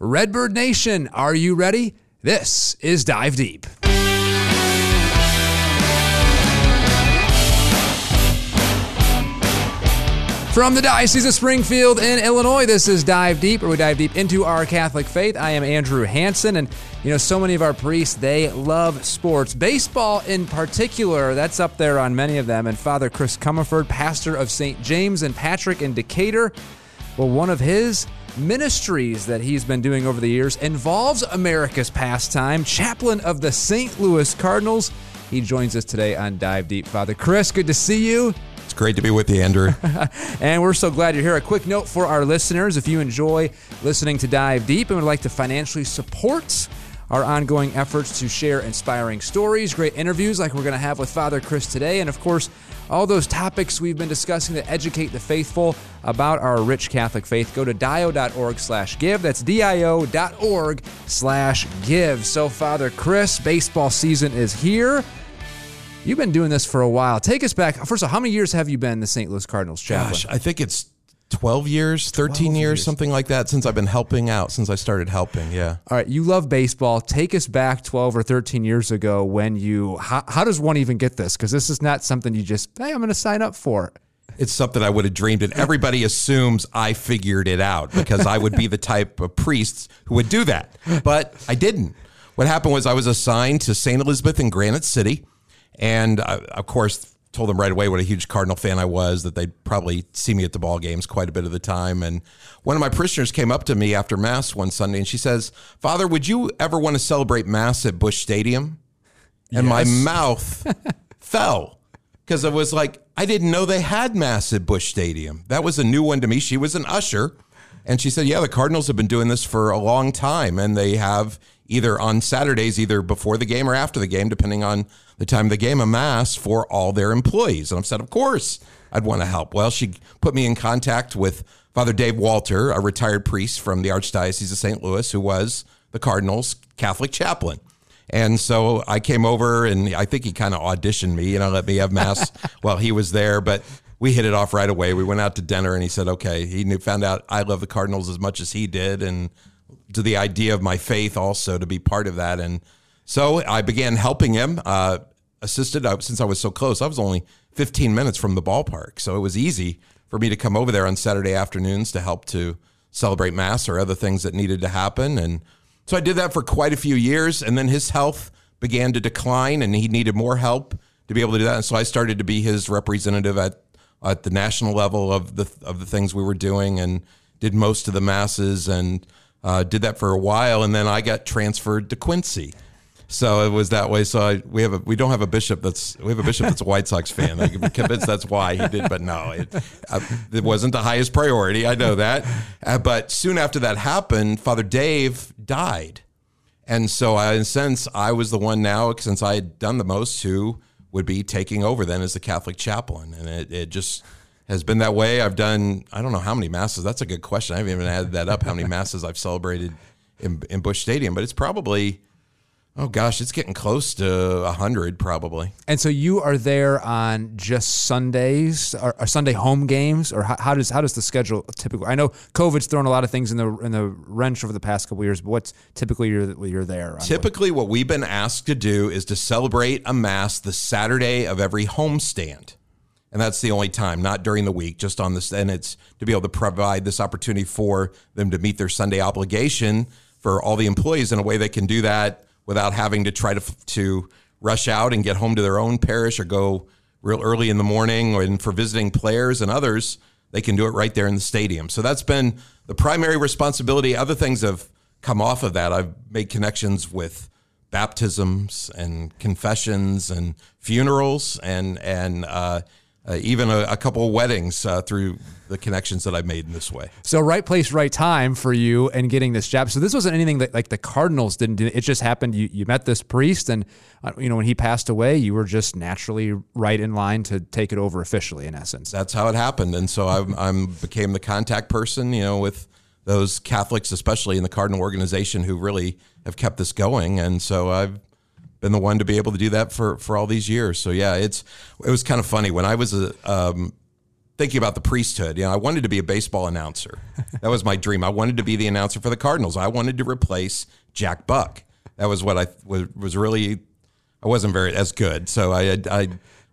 Redbird Nation, are you ready? This is Dive Deep. From the Diocese of Springfield in Illinois, this is Dive Deep, where we dive deep into our Catholic faith. I am Andrew Hanson, and you know, so many of our priests, they love sports. Baseball in particular, that's up there on many of them. And Father Chris Comerford, pastor of St. James and Patrick in Decatur, well, one of his ministries that he's been doing over the years involves America's pastime, chaplain of the St. Louis Cardinals. He joins us today on Dive Deep. Father Chris, good to see you. It's great to be with you, Andrew. and we're so glad you're here. A quick note for our listeners if you enjoy listening to Dive Deep and would like to financially support our ongoing efforts to share inspiring stories, great interviews like we're going to have with Father Chris today, and of course, all those topics we've been discussing to educate the faithful about our rich Catholic faith. Go to dio.org slash give. That's dio.org slash give. So, Father Chris, baseball season is here. You've been doing this for a while. Take us back. First of all, how many years have you been the St. Louis Cardinals chaplain? Gosh, I think it's 12 years, 13 years, years, something like that since I've been helping out, since I started helping. Yeah. All right. You love baseball. Take us back 12 or 13 years ago when you, how, how does one even get this? Because this is not something you just, hey, I'm going to sign up for. It's something I would have dreamed, and everybody assumes I figured it out because I would be the type of priest who would do that. But I didn't. What happened was I was assigned to St. Elizabeth in Granite City. And I, of course, told them right away what a huge Cardinal fan I was, that they'd probably see me at the ball games quite a bit of the time. And one of my parishioners came up to me after Mass one Sunday and she says, Father, would you ever want to celebrate Mass at Busch Stadium? And yes. my mouth fell because it was like, I didn't know they had Mass at Busch Stadium. That was a new one to me. She was an usher. And she said, Yeah, the Cardinals have been doing this for a long time. And they have either on Saturdays, either before the game or after the game, depending on the time of the game, a mass for all their employees. And I've said, of course, I'd want to help. Well, she put me in contact with Father Dave Walter, a retired priest from the Archdiocese of St. Louis, who was the Cardinals' Catholic chaplain. And so I came over, and I think he kind of auditioned me, you know, let me have mass while he was there. But we hit it off right away. We went out to dinner, and he said, "Okay." He knew, found out I love the Cardinals as much as he did, and to the idea of my faith also to be part of that. And so I began helping him, uh, assisted uh, since I was so close. I was only 15 minutes from the ballpark. So it was easy for me to come over there on Saturday afternoons to help to celebrate Mass or other things that needed to happen. And so I did that for quite a few years. And then his health began to decline and he needed more help to be able to do that. And so I started to be his representative at, at the national level of the, of the things we were doing and did most of the masses and uh, did that for a while, and then I got transferred to Quincy. So it was that way. So I, we have a we don't have a bishop that's we have a bishop that's a White Sox fan. I'm convinced that's why he did, but no, it, uh, it wasn't the highest priority. I know that. Uh, but soon after that happened, Father Dave died, and so I, in sense, I was the one now since I had done the most who would be taking over then as the Catholic chaplain, and it, it just has been that way. I've done I don't know how many masses. That's a good question. I haven't even added that up. How many masses I've celebrated in, in Busch Stadium, but it's probably oh gosh, it's getting close to a hundred probably. And so you are there on just Sundays or, or Sunday home games, or how, how, does how does the schedule typically? I know COVID's thrown a lot of things in the in the wrench over the past couple years, but what's typically you're you're there? Typically, what we've been asked to do is to celebrate a mass the Saturday of every homestand and that's the only time, not during the week, just on this. And it's to be able to provide this opportunity for them to meet their Sunday obligation for all the employees in a way they can do that without having to try to to rush out and get home to their own parish or go real early in the morning. And for visiting players and others, they can do it right there in the stadium. So that's been the primary responsibility. Other things have come off of that. I've made connections with baptisms and confessions and funerals and and uh, uh, even a, a, couple of weddings uh, through the connections that I've made in this way. So right place, right time for you and getting this job. So this wasn't anything that like the Cardinals didn't do. It just happened. You you met this priest, and uh, you know when he passed away, you were just naturally right in line to take it over officially. In essence, that's how it happened. And so I I'm became the contact person. You know with those Catholics, especially in the Cardinal organization, who really have kept this going. And so I've been the one to be able to do that for for all these years. So yeah, it's it was kind of funny when I was a um, thinking about the priesthood. You know, I wanted to be a baseball announcer. That was my dream. I wanted to be the announcer for the Cardinals. I wanted to replace Jack Buck. That was what I was, was really. I wasn't very as good, so I, I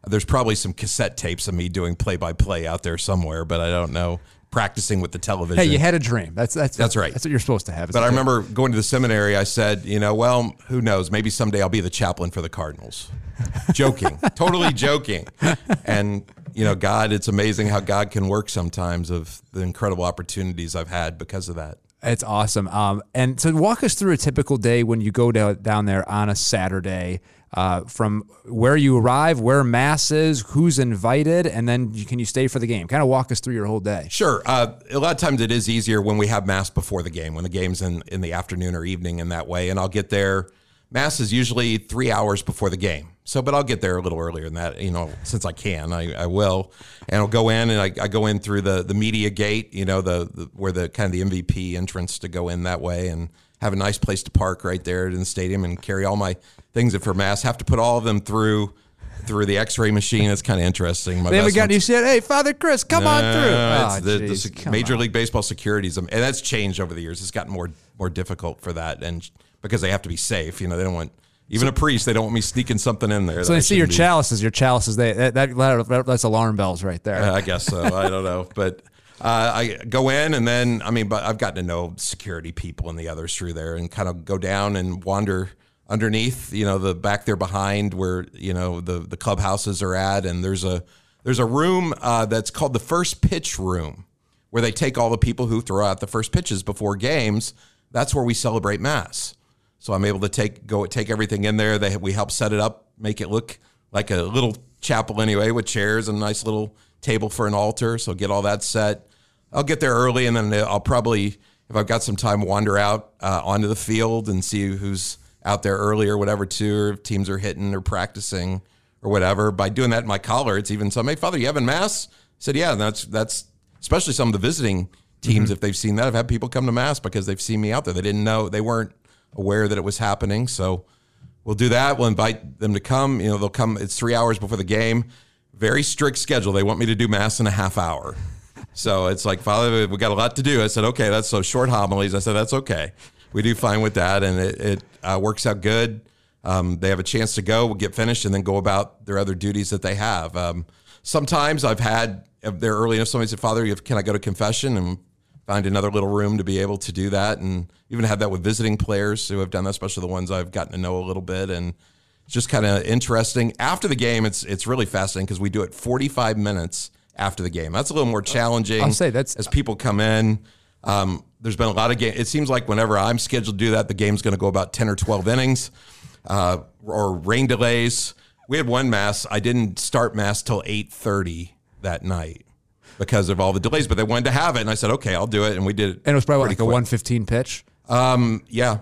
there's probably some cassette tapes of me doing play by play out there somewhere, but I don't know practicing with the television. Hey, you had a dream. That's that's That's right. That's what you're supposed to have. But I remember going to the seminary. I said, you know, well, who knows? Maybe someday I'll be the chaplain for the Cardinals. joking, totally joking. And you know, God, it's amazing how God can work sometimes. Of the incredible opportunities I've had because of that. It's awesome. Um, and so walk us through a typical day when you go down, down there on a Saturday. Uh, from where you arrive, where mass is, who's invited, and then you, can you stay for the game? Kind of walk us through your whole day. Sure. Uh, a lot of times it is easier when we have mass before the game, when the game's in, in the afternoon or evening in that way. And I'll get there. Mass is usually three hours before the game. So, but I'll get there a little earlier than that, you know, since I can, I, I will. And I'll go in and I, I go in through the, the media gate, you know, the, the where the kind of the MVP entrance to go in that way and have a nice place to park right there in the stadium and carry all my things for mass. Have to put all of them through through the X-ray machine. It's kind of interesting. My They haven't gotten you said, "Hey, Father Chris, come on through." Oh, the, the geez, sec- Major on. League Baseball securities, and that's changed over the years. It's gotten more more difficult for that, and because they have to be safe. You know, they don't want even a priest. They don't want me sneaking something in there. So they see your be. chalices. Your chalices. They that, that, that that's alarm bells right there. Uh, I guess so. I don't know, but. Uh, I go in and then I mean, but I've gotten to know security people and the others through there, and kind of go down and wander underneath. You know, the back there behind where you know the the clubhouses are at, and there's a there's a room uh, that's called the first pitch room, where they take all the people who throw out the first pitches before games. That's where we celebrate mass. So I'm able to take go take everything in there. They we help set it up, make it look like a little chapel anyway, with chairs and a nice little table for an altar. So get all that set. I'll get there early, and then I'll probably, if I've got some time, wander out uh, onto the field and see who's out there early or whatever too, or if teams are hitting or practicing or whatever. By doing that in my collar, it's even some. Hey, Father, you having mass? I said, yeah. And that's that's especially some of the visiting teams if they've seen that. I've had people come to mass because they've seen me out there. They didn't know they weren't aware that it was happening. So we'll do that. We'll invite them to come. You know, they'll come. It's three hours before the game. Very strict schedule. They want me to do mass in a half hour. So it's like, Father, we got a lot to do. I said, okay, that's so short homilies. I said, that's okay. We do fine with that, and it, it uh, works out good. Um, they have a chance to go, get finished, and then go about their other duties that they have. Um, sometimes I've had, if they're early enough, somebody said, Father, can I go to confession? And find another little room to be able to do that. And even had that with visiting players who have done that, especially the ones I've gotten to know a little bit. And it's just kind of interesting. After the game, it's it's really fascinating because we do it 45 minutes after the game. That's a little more challenging. I'll say that's- as people come in. Um, there's been a lot of game. It seems like whenever I'm scheduled to do that, the game's going to go about 10 or 12 innings, uh, or rain delays. We had one mass. I didn't start mass till 8:30 that night because of all the delays, but they wanted to have it, and I said, "Okay, I'll do it." And we did it. and it was probably like a 115 pitch. Um, yeah,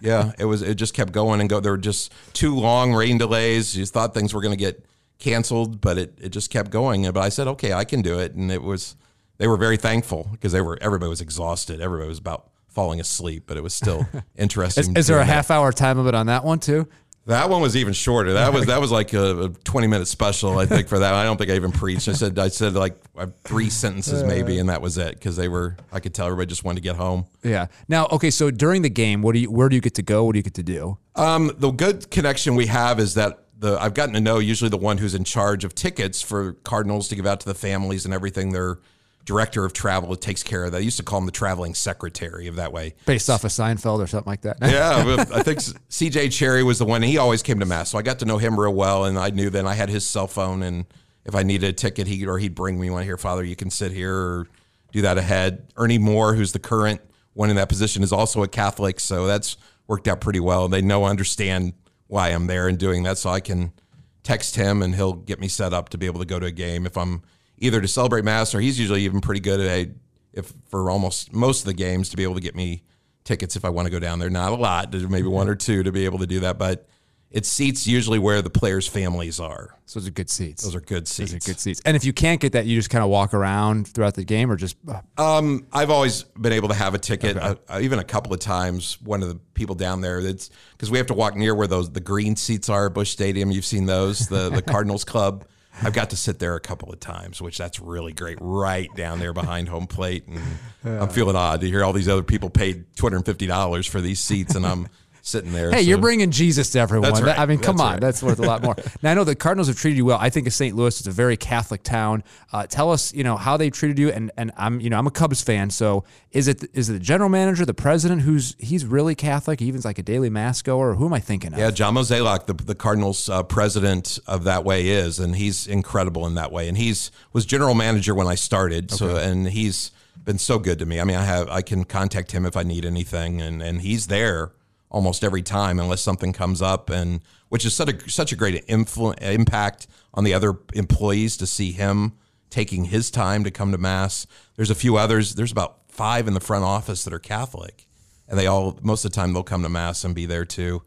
yeah. It was. It just kept going and go. There were just two long rain delays. You thought things were going to get canceled, but it, it just kept going. But I said, okay, I can do it, and it was. They were very thankful because they were. Everybody was exhausted. Everybody was about falling asleep, but it was still interesting. Is, is there a that. half hour time limit on that one too? That one was even shorter. That was that was like a, a twenty minute special, I think, for that. I don't think I even preached. I said I said like uh, three sentences maybe, and that was it because they were. I could tell everybody just wanted to get home. Yeah. Now, okay, so during the game, what do you where do you get to go? What do you get to do? Um, the good connection we have is that the I've gotten to know usually the one who's in charge of tickets for Cardinals to give out to the families and everything. Their director of travel that takes care of that. I used to call him the traveling secretary of that way. Based off of Seinfeld or something like that. Yeah, I think CJ Cherre was the one. He always came to mass, so I got to know him real well, and I knew then I had his cell phone, and if I needed a ticket, he or he'd bring me one here. Father, you can sit here or do that ahead. Ernie Moore, who's the current one in that position, is also a Catholic, so that's worked out pretty well. They know, understand why I'm there and doing that, so I can text him and he'll get me set up to be able to go to a game if I'm either to celebrate mass or he's usually even pretty good at if for almost most of the games to be able to get me tickets if I want to go down there. Not a lot, maybe one or two to be able to do that, but it seats usually where the players' families are. So those are good seats. Those are good seats. Those are good seats. And if you can't get that, you just kind of walk around throughout the game, or just uh, Um, I've always been able to have a ticket. Uh, uh, even a couple of times, one of the people down there that's because we have to walk near where those the green seats are at Busch Stadium. You've seen those, the the Cardinals Club. I've got to sit there a couple of times, which that's really great, right down there behind home plate, and I'm feeling odd to hear all these other people paid two hundred and fifty dollars for these seats, and I'm sitting there. Hey, so- you're bringing Jesus to everyone. That- right. I mean, come That's on, right. that's worth a lot more. now I know the Cardinals have treated you well. I think of St. Louis is a very Catholic town. Uh, tell us, you know, how they treated you, and and I'm, you know, I'm a Cubs fan, so is it is it the general manager, the president, who's he's really Catholic, he even's like a daily mass goer, who am I thinking of? Yeah, John Mozeliak, the, the Cardinals uh, president of that way is, and he's incredible in that way. And he's was general manager when I started, so and he's been so good to me. I mean, I have I can contact him if I need anything, and and he's there almost every time unless something comes up, and which is such a such a great influ- impact on the other employees to see him taking his time to come to mass. There's a few others. There's about five in the front office that are Catholic, and they all most of the time they'll come to mass and be there too.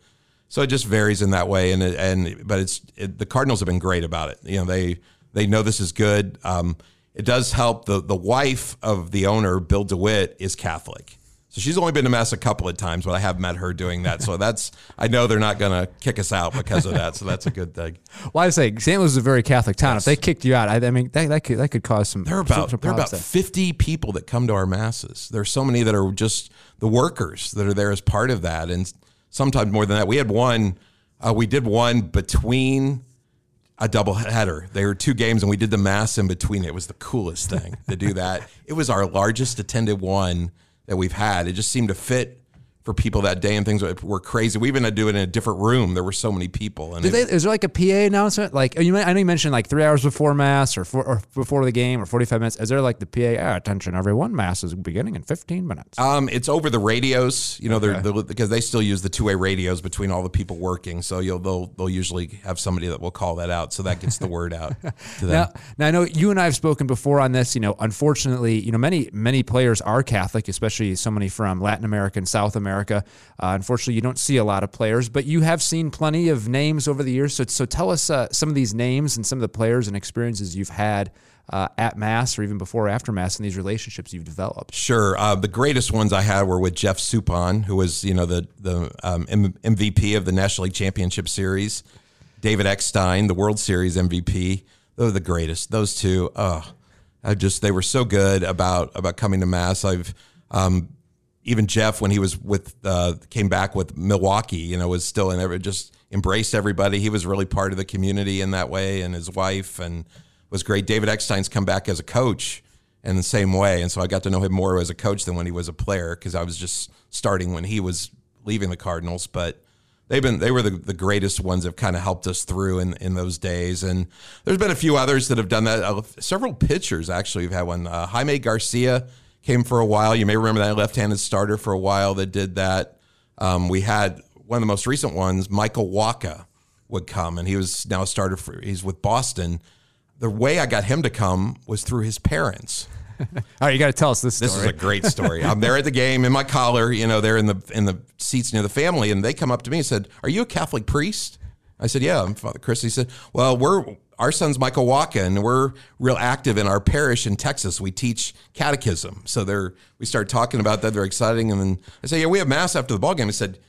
So it just varies in that way, and and but it's it, the Cardinals have been great about it. You know they they know this is good. Um, it does help. the The wife of the owner, Bill DeWitt, is Catholic, so she's only been to mass a couple of times, but I have met her doing that. So that's I know they're not going to kick us out because of that. So that's a good thing. Well, I say St. Louis is a very Catholic town. If they kicked you out, I, I mean, that, that could that could cause some. There are about there are about there. fifty people that come to our masses. There's so many that are just the workers that are there as part of that, and sometimes more than that. We had one. Uh, we did one between a double header. There were two games, and we did the mass in between. It was the coolest thing to do that. It was our largest attended one that we've had. It just seemed to fit for people that day, and things were crazy. We even had to do it in a different room. There were so many people, and Did it- they, is there like a PA announcement? Like you, I know you mentioned like three hours before mass or, for, or before the game or forty five minutes. Is there like the PA? Ah, attention, everyone! Mass is beginning in fifteen minutes. Um, it's over the radios, you know, they're, they're because they still use the two way radios between all the people working. So you'll they'll they'll usually have somebody that will call that out, so that gets the word out to them. Now, now I know you and I have spoken before on this. You know, unfortunately, you know many many players are Catholic, especially so many from Latin America and South America. Uh, unfortunately, you don't see a lot of players, but you have seen plenty of names over the years. So, so tell us uh, some of these names and some of the players and experiences you've had uh, at Mass or even before or after Mass and these relationships you've developed. Sure. Uh, the greatest ones I had were with Jeff Suppan, who was you know the the um, M- MVP of the National League Championship Series. David Eckstein, the World Series MVP. Those are the greatest. Those two. Oh, I just they were so good about about coming to mass. I've um, even Jeff when he was with uh, came back with Milwaukee. You know, was still in every just embraced everybody. He was really part of the community in that way, and his wife and was great. David Eckstein's come back as a coach in the same way. And so I got to know him more as a coach than when he was a player because I was just starting when he was leaving the Cardinals. But they've been they were the, the greatest ones that have kind of helped us through in, in those days. And there's been a few others that have done that. Uh, several pitchers actually have had one. Uh, Jaime Garcia came for a while. You may remember that left-handed starter for a while that did that. Um, we had one of the most recent ones, Michael Wacha would come, and he was now a starter for he's with Boston. The way I got him to come was through his parents. All right, you got to tell us this story. This is a great story. I'm there at the game in my collar, you know, they're in the in the seats near the family, and they come up to me and said, "Are you a Catholic priest?" I said, "Yeah, I'm Father Chris." He said, "Well, we're our son's Michael and we're real active in our parish in Texas. We teach catechism, so they're we start talking about that. They're exciting, and then I say, "Yeah, we have mass after the ball game." I said,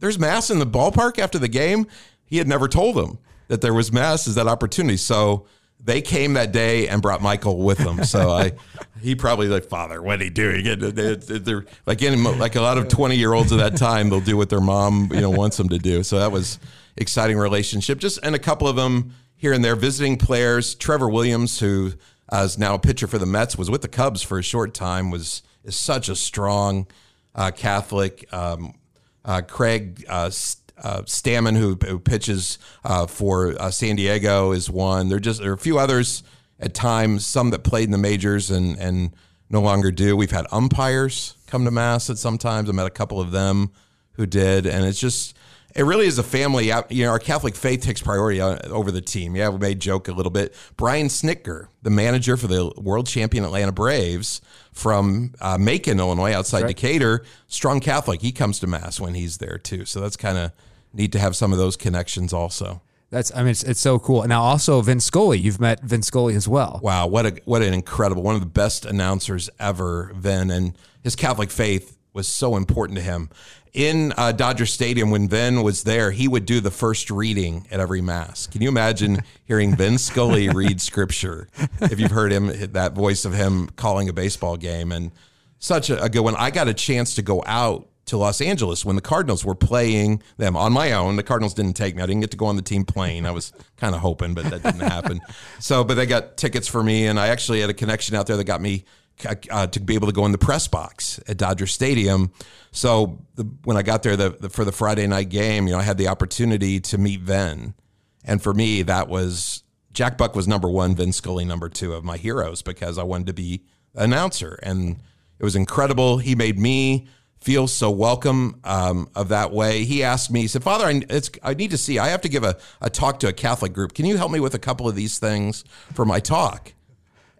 "There's mass in the ballpark after the game." He had never told them that there was mass as that opportunity, so they came that day and brought Michael with them. So I, he probably like, Father, what are you doing? And they- They're like in, like a lot of twenty year olds at that time, they'll do what their mom you know wants them to do. So that was exciting relationship. Just and a couple of them here and there visiting players. Trevor Williams, who uh, is now a pitcher for the Mets, was with the Cubs for a short time. Was is such a strong uh, Catholic. Um, uh, Craig uh, uh, Stammen, who, who pitches uh, for San Diego, is one. There just there are a few others at times. Some that played in the majors and and no longer do. We've had umpires come to mass at sometimes. I met a couple of them who did, and it's just. It really is a family. out- You know, our Catholic faith takes priority uh, over the team. Yeah, we made joke a little bit. Brian Snitker, the manager for the world champion Atlanta Braves from uh, Macon, Illinois, outside Decatur, strong Catholic. He comes to mass when he's there too. So that's kind of neat to have some of those connections also. That's I mean it's, it's so cool. Now also Vince Scully, you've met Vince Scully as well. Wow, what a what an incredible one of the best announcers ever, Vin, and his Catholic faith was so important to him. In uh, Dodger Stadium when Vin was there, he would do the first reading at every mass. Can you imagine hearing Vin Scully read scripture? If you've heard him, that voice of him calling a baseball game, and such a, a good one. I got a chance to go out to Los Angeles when the Cardinals were playing them on my own. The Cardinals didn't take me. I didn't get to go on the team plane. I was kind of hoping, but that didn't happen. So, but they got tickets for me, and I actually had a connection out there that got me uh, to be able to go in the press box at Dodger Stadium. So the, when I got there the, the, for the Friday night game, you know, I had the opportunity to meet Vin, and for me, that was Jack Buck was number one, Vin Scully number two of my heroes because I wanted to be an announcer, and it was incredible. He made me feel so welcome um, of that way. He asked me, he said, Father, I, I need to see, I have to give a, a talk to a Catholic group. Can you help me with a couple of these things for my talk?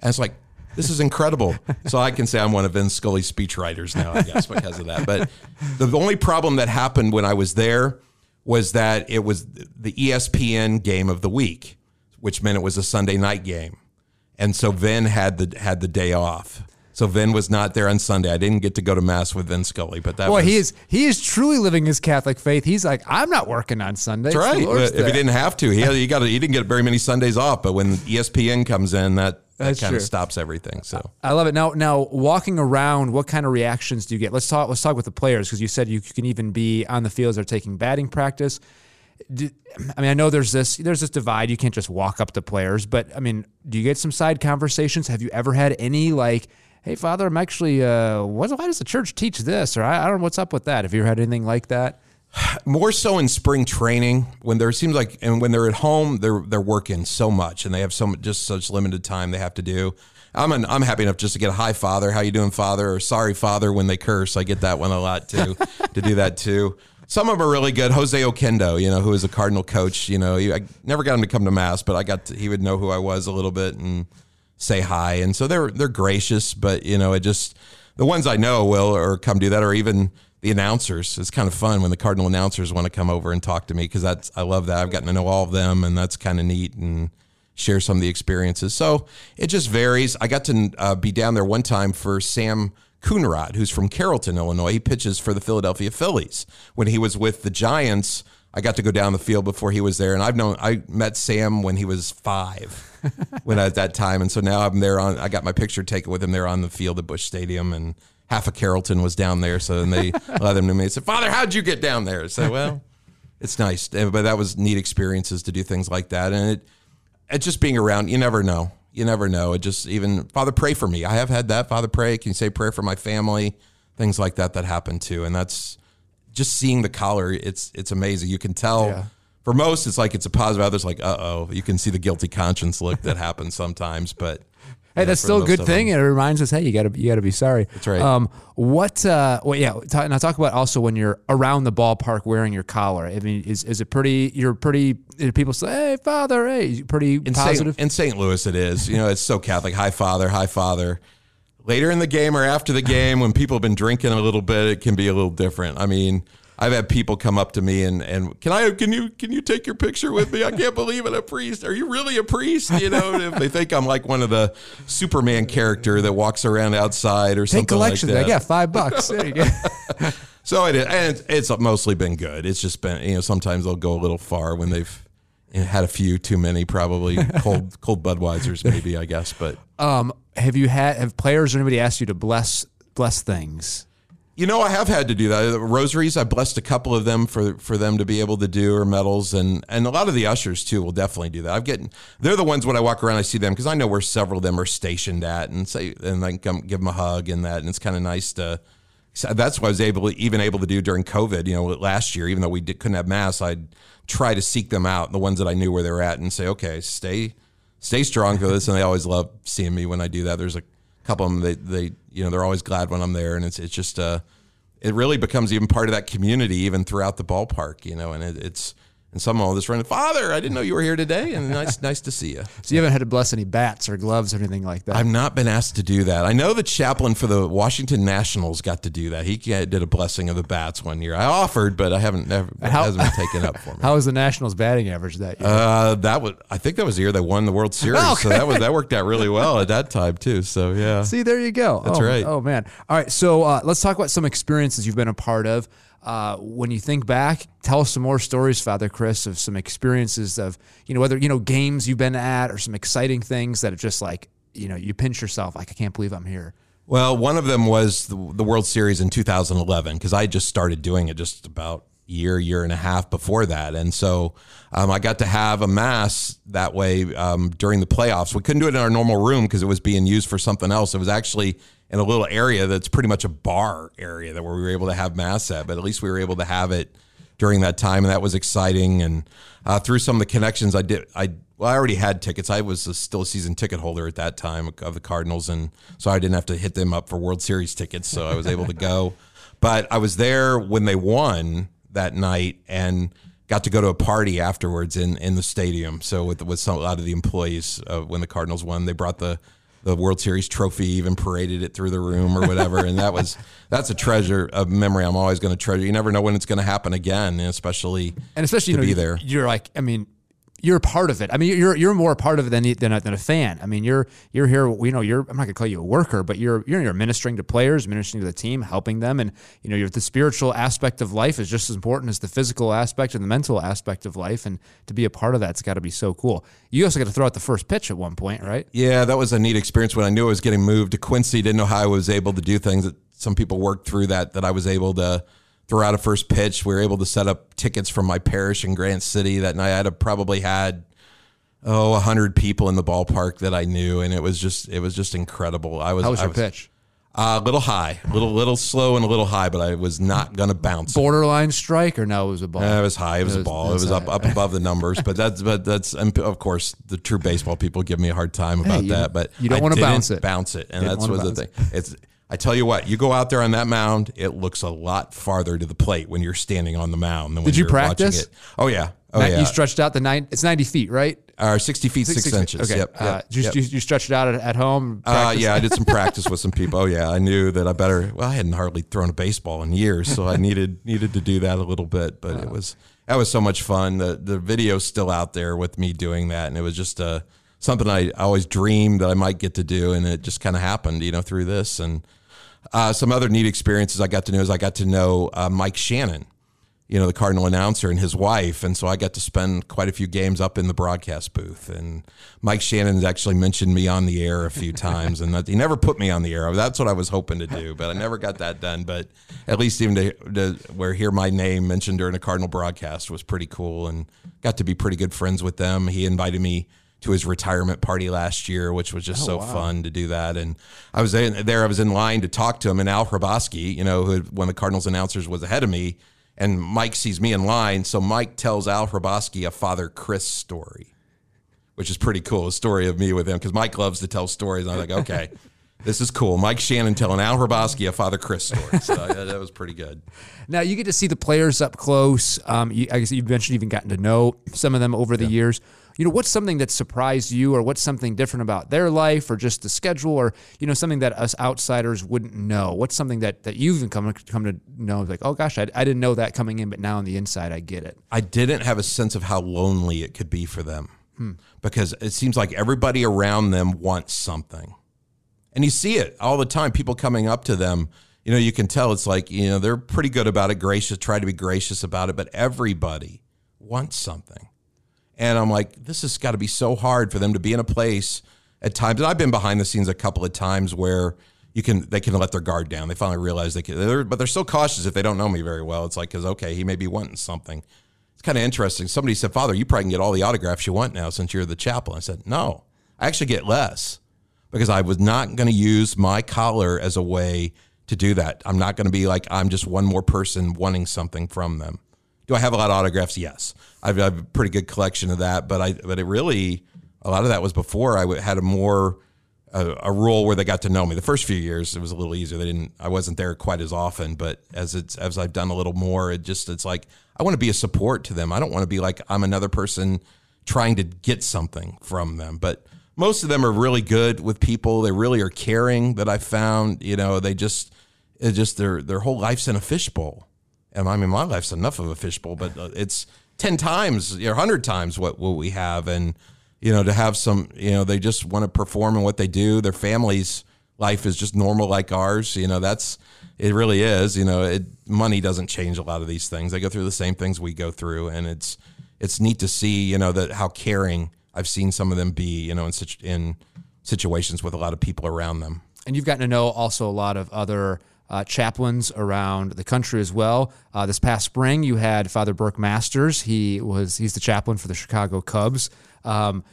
And it's like, this is incredible. so I can say I'm one of Vin Scully's speechwriters now, I guess, because of that. But the only problem that happened when I was there was that it was the ESPN game of the week, which meant it was a Sunday night game. And so Vin had the had the day off. So Vin was not there on Sunday. I didn't get to go to mass with Vin Scully, but that Boy, was, he is he is truly living his Catholic faith. He's like, I'm not working on Sunday. That's right. If he didn't have to, he he got he didn't get very many Sundays off. But when ESPN comes in, that that kind of stops everything. So I love it. Now, now walking around, what kind of reactions do you get? Let's talk. Let's talk with the players because you said you can even be on the fields or taking batting practice. Do, I mean, I know there's this there's this divide. You can't just walk up to players, but I mean, do you get some side conversations? Have you ever had any like? hey, Father, I'm actually, uh, what, why does the church teach this? Or I, I, don't know what's up with that. Have you ever had anything like that? More so in spring training when there seems like, and when they're at home, they're they're working so much and they have so just such limited time they have to do. I'm an, I'm happy enough just to get a hi father, how you doing father, or sorry father when they curse. I get that one a lot too, to do that too. Some of them are really good. Jose Oquendo, you know, who is a Cardinal coach, you know, I never got him to come to mass, but I got to, he would know who I was a little bit and say hi, and so they're they're gracious. But you know, it just the ones I know will or come do that, or even the announcers. It's kind of fun when the Cardinal announcers want to come over and talk to me because that's I love that. I've gotten to know all of them, and that's kind of neat and share some of the experiences. So it just varies. I got to uh, be down there one time for Sam. Coonrod, who's from Carrollton, Illinois, he pitches for the Philadelphia Phillies. When he was with the Giants, I got to go down the field before he was there, and I've known I met Sam when he was five, when I, at that time, and so now I'm there on. I got my picture taken with him there on the field at Busch Stadium, and half of Carrollton was down there. So then they allowed them to me. They said, "Father, how'd you get down there?" Said, "Well, it's nice, but that was neat experiences to do things like that, and it, it just being around. You never know. You never know. It just even Father, pray for me. I have had that. Father, pray. Can you say prayer for my family? Things like that that happen too, and that's just seeing the collar, it's it's amazing. You can tell. Yeah. For most, it's like it's a positive. Others, like, uh oh, you can see the guilty conscience look that happens sometimes. But Hey, that's still a good thing. It reminds us, hey, you gotta you gotta be sorry. That's right. Um, what? Uh, well, yeah. Talk, now talk about also when you're around the ballpark wearing your collar. I mean, is is it pretty? You're pretty. People say, hey, father, hey, you pretty in positive. St. in St. Louis, it is. You know, it's so Catholic. Hi, father. Hi, father later in the game or after the game when people have been drinking a little bit it can be a little different i mean I've had people come up to me and, and can I can you can you take your picture with me? I can't believe it. A priest? Are you really a priest? You know, if they think I'm like one of the Superman character that walks around outside or Take something collection like that. Yeah, five bucks. There you go. so it is, and it's mostly been good. It's just been you know sometimes they'll go a little far when they've had a few too many, probably cold cold Budweisers, maybe I guess. But um, have you had have players or anybody asked you to bless bless things? You know, I have had to do that. Uh, rosaries, I blessed a couple of them for for them to be able to do, or medals, and and a lot of the ushers too will definitely do that. I've getting they're the ones when I walk around, I see them because I know where several of them are stationed at, and say and I come give them a hug and that, and it's kind of nice to. So that's what I was able to, even able to do during COVID. You know, last year, even though we did, couldn't have mass, I'd try to seek them out, the ones that I knew where they were at, and say, okay, stay stay strong for this. And they always love seeing me when I do that. There's a couple of them they they you know they're always glad when I'm there, and it's it's just uh it really becomes even part of that community even throughout the ballpark, you know, and it, it's and someone will just run, Father, I didn't know you were here today, and nice, nice to see you. So you haven't had to bless any bats or gloves or anything like that. I've not been asked to do that. I know the chaplain for the Washington Nationals got to do that. He did a blessing of the bats one year. I offered, but I haven't never how, hasn't been taken up for me. How was the Nationals batting average that year? Uh, that was I think that was the year they won the World Series. okay. So that was that worked out really well at that time too. So yeah. See, there you go. That's oh, right. Oh man. All right. So uh, let's talk about some experiences you've been a part of. Uh, when you think back, tell us some more stories, Father Chris, of some experiences of you know whether you know games you've been at or some exciting things that are just like you know you pinch yourself like I can't believe I'm here. Well, one of them was the, the World Series in 2011 because I just started doing it just about year, year and a half before that. And so um, I got to have a mass that way um, during the playoffs. We couldn't do it in our normal room because it was being used for something else. It was actually in a little area that's pretty much a bar area that where we were able to have mass at, but at least we were able to have it during that time, and that was exciting. And uh, through some of the connections I did, I well, I already had tickets. I was a, still a season ticket holder at that time of the Cardinals, and so I didn't have to hit them up for World Series tickets. So I was able to go. But I was there when they won that night and got to go to a party afterwards in, in the stadium. So with with some, a lot of the employees uh, when the Cardinals won, they brought the the World Series trophy, even paraded it through the room or whatever. and that was that's a treasure of memory. I'm always going to treasure. You never know when it's going to happen again, especially and especially to you know, be there. You're like, I mean, you're a part of it. I mean, you're you're more a part of it than than a, than a fan. I mean, you're you're here. You know, you're I'm not gonna call you a worker, but you're you're you're ministering to players, ministering to the team, helping them, and you know, the spiritual aspect of life is just as important as the physical aspect and the mental aspect of life. And to be a part of that's got to be so cool. You also got to throw out the first pitch at one point, right? Yeah, that was a neat experience when I knew I was getting moved to Quincy. Didn't know how I was able to do things that some people worked through that that I was able to throw out a first pitch. We were able to set up tickets from my parish in Granite City that night. I'd have probably had oh, a hundred people in the ballpark that I knew, and it was just it was just incredible. I was How was I your pitch? A little high, a little little slow and a little high, but I was not going to bounce. Borderline strike or no? It was a ball. Uh, it was high. It was, It a ball. it It was was up up above the numbers, but that's but that's and of course the true baseball people give me a hard time about you- that. But you don't wanna bounce it. Bounce it, and that's was the thing. It's. I tell you what, you go out there on that mound, it looks a lot farther to the plate when you're standing on the mound than when Did you you're watching practice? it. Oh yeah, oh Ni- yeah. You stretched out the nine. It's ninety feet, right? Or sixty feet six, inches. Okay. Yep. Uh, yep, you, yep. you, you stretched it out at, at home. Uh, yeah, I did some practice with some people. Oh yeah, I knew that I better. Well, I hadn't hardly thrown a baseball in years, so I needed needed to do that a little bit. But it was that was so much fun. The the video's still out there with me doing that, and it was just uh, something I always dreamed that I might get to do, and it just kind of happened, you know, through this and uh, some other neat experiences I got to know is I got to know uh, Mike Shannon, you know, the Cardinal announcer and his wife. And so I got to spend quite a few games up in the broadcast booth. And Mike Shannon's actually mentioned me on the air a few times. And that, he never put me on the air. That's what I was hoping to do, but I never got that done. But at least even to, to where hear my name mentioned during a Cardinal broadcast was pretty cool and got to be pretty good friends with them. He invited me to his retirement party last year, which was just so fun to do that. And I was in, there, I was in line to talk to him, and Al Hrabosky, you know, who had- one of the Cardinals announcers was ahead of me, and Mike sees me in line, so Mike tells Al Hrabosky a Father Chris story, which is pretty cool, a story of me with him, because Mike loves to tell stories. I'm like, okay. This is cool. Mike Shannon telling Al Hrabosky a Father Chris story. So that, was pretty good. Now you get to see the players up close. Um, you, I guess you've mentioned even gotten to know some of them over the years. You know, what's something that surprised you, or what's something different about their life, or just the schedule, or you know, something that us outsiders wouldn't know? What's something that that you've come come to know? Like, oh gosh, I, I didn't know that coming in, but now on the inside, I get it. I didn't have a sense of how lonely it could be for them hmm. because it seems like everybody around them wants something. And you see it all the time. People coming up to them, you know, you can tell it's like, you know, they're pretty good about it, gracious, try to be gracious about it, but everybody wants something. And I'm like, this has got to be so hard for them to be in a place at times. And I've been behind the scenes a couple of times where you can they can let their guard down. They finally realize they can, they're, but they're still cautious if they don't know me very well. It's like, because okay, he may be wanting something. It's kind of interesting. Somebody said, Father, you probably can get all the autographs you want now since you're the chaplain. I said, No, I actually get less because I was not going to use my collar as a way to do that. I'm not going to be like, I'm just one more person wanting something from them. Do I have a lot of autographs? Yes, I've, I have a pretty good collection of that. But I, but it really, a lot of that was before I had a more a, a role where they got to know me. The first few years, it was a little easier. They didn't, I wasn't there quite as often. But as it's as I've done a little more, it just it's like I want to be a support to them. I don't want to be like I'm another person trying to get something from them. But most of them are really good with people. They really are caring. That I found, you know, they just it just their their whole life's in a fishbowl. I mean, my life's enough of a fishbowl, but uh, it's ten times or hundred times what what we have, and you know, to have some, you know, they just want to perform in what they do. Their families life is just normal like ours. You know, that's it really is. You know, it, money doesn't change a lot of these things. They go through the same things we go through, and it's it's neat to see. You know that how caring I've seen some of them be. You know, in such in situations with a lot of people around them. And you've gotten to know also a lot of other uh, chaplains around the country as well. Uh, this past spring, you had Father Burke Masters. He was he's the chaplain for the Chicago Cubs. Um,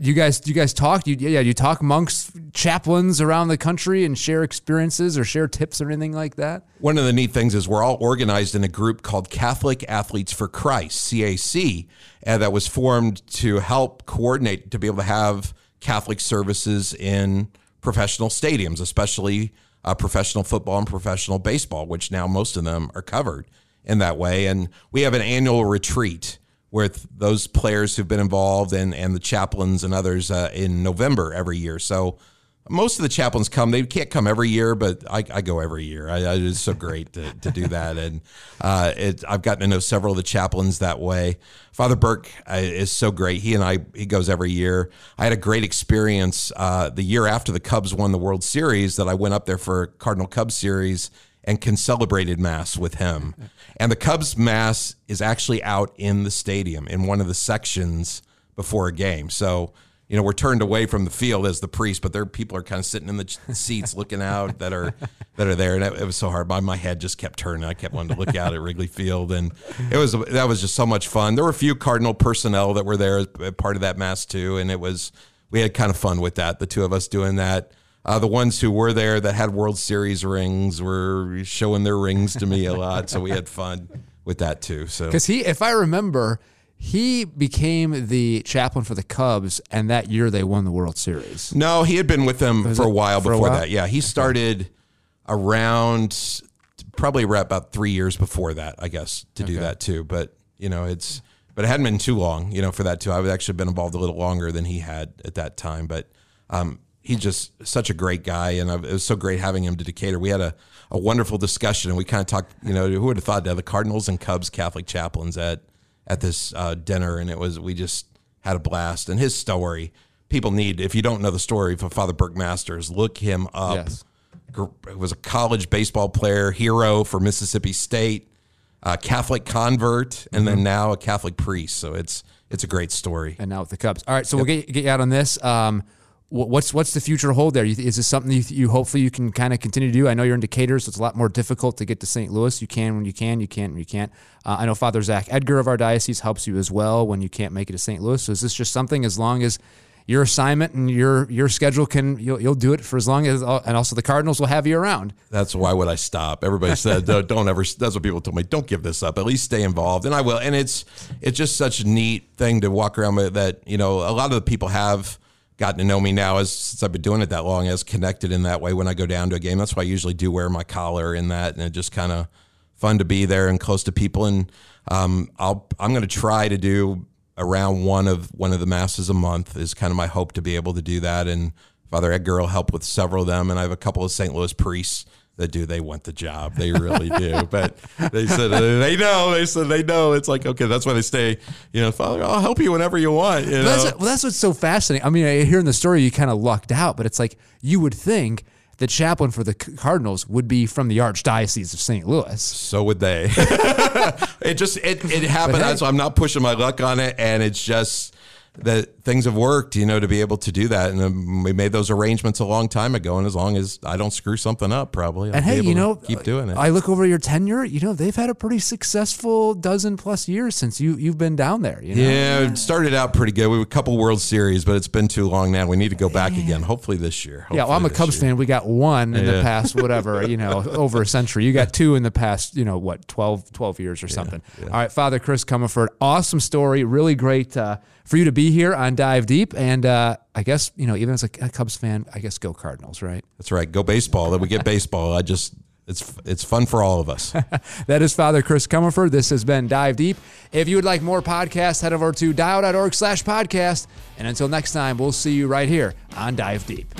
you guys, you guys talk. You, yeah, you talk amongst chaplains around the country and share experiences or share tips or anything like that. One of the neat things is we're all organized in a group called Catholic Athletes for Christ (CAC), and that was formed to help coordinate to be able to have Catholic services in professional stadiums, especially uh, professional football and professional baseball, which now most of them are covered in that way. And we have an annual retreat with those players who've been involved and, and the chaplains and others uh, in November every year. So most of the chaplains come. They can't come every year, but I, I go every year. I, I, it's so great to, to do that, and uh, it, I've gotten to know several of the chaplains that way. Father Burke uh, is so great. He and I he goes every year. I had a great experience uh, the year after the Cubs won the World Series that I went up there for Cardinal Cubs series and can celebrated mass with him. And the Cubs mass is actually out in the stadium in one of the sections before a game. So you know, we're turned away from the field as the priest, but there people are kind of sitting in the seats looking out that are that are there, and it, it, was so hard. My my head just kept turning. I kept wanting to look out at Wrigley Field, and it was that was just so much fun. There were a few Cardinal personnel that were there as part of that mass too, and it was we had kind of fun with that. The two of us doing that. Uh, the ones who were there that had World Series rings were showing their rings to me a lot, so we had fun with that too. So because he, if I remember he became the chaplain for the Cubs, and that year they won the World Series. No, he had been with them Was for a while before a while? that. Yeah, he started around probably about three years before that, I guess, to okay. do that too. But you know, it's but it hadn't been too long, you know, for that too. I've actually been involved a little longer than he had at that time, but um, he's just such a great guy, and it was so great having him to Decatur. We had a, a wonderful discussion, and we kind of talked. You know, who would have thought that the Cardinals and Cubs Catholic chaplains at at this uh, dinner, and it was we just had a blast. And his story, people need if you don't know the story of Father Burke Masters, look him up. Yes. Was a college baseball player, hero for Mississippi State, a Catholic convert, and mm-hmm. then now a Catholic priest. So it's it's a great story. And now with the Cubs. All right, so yep. we'll get, get you out on this. Um, what's what's the future hold there? Is this something you, you hopefully you can kind of continue to do? I know you're in Decatur, so it's a lot more difficult to get to St. Louis. You can when you can, you can't when you can't. Uh, I know Father Zach Edgar of our diocese helps you as well when you can't make it to St. Louis. So is this just something as long as your assignment and your your schedule can you'll, you'll do it for as long as and also the Cardinals will have you around. That's why would I stop? Everybody said don't, don't ever. That's what people told me. Don't give this up. At least stay involved, and I will. And it's it's just such a neat thing to walk around with. That you know a lot of the people have gotten to know me now as since I've been doing it that long, as connected in that way when I go down to a game. That's why I usually do wear my collar in that, and it just kind of fun to be there and close to people. And um, I'll I'm going to try to do around one of one of the masses a month is kind of my hope to be able to do that. And Father Edgar will help with several of them, and I have a couple of St. Louis priests that do they want the job they really do but they said uh, they know they said they know it's like okay that's why they stay you know father i'll help you whenever you want you that's, well that's what's so fascinating i mean hearing the story you kind of lucked out but it's like you would think the chaplain for the Cardinals would be from the Archdiocese of St. Louis. So would they. it just it it happened. Hey, so I'm not pushing my luck on it, and it's just that things have worked, you know, to be able to do that. And um, we made those arrangements a long time ago. And as long as I don't screw something up, probably. I'll and hey, you know, keep doing it. I look over your tenure. You know, they've had a pretty successful dozen plus years since you you've been down there. You know? Yeah, it started out pretty good. We were a couple World Series, but it's been too long now. We need to go back yeah. again. Hopefully this year. Hopefully yeah, well, I'm a Cubs year. fan. We got one in yeah. the past, whatever, you know, over a century. You got two in the past, you know, what 12, 12 years or something. Yeah, All right, Father Chris Comerford, awesome story. Really great. Uh, for you to be here on Dive Deep. And uh, I guess, you know, even as a Cubs fan, I guess go Cardinals, right? That's right. Go baseball. That we get baseball. I just it's it's fun for all of us. that is Father Chris Comerford. This has been Dive Deep. If you would like more podcasts, head over to dio.org slash podcast. And until next time, we'll see you right here on Dive Deep.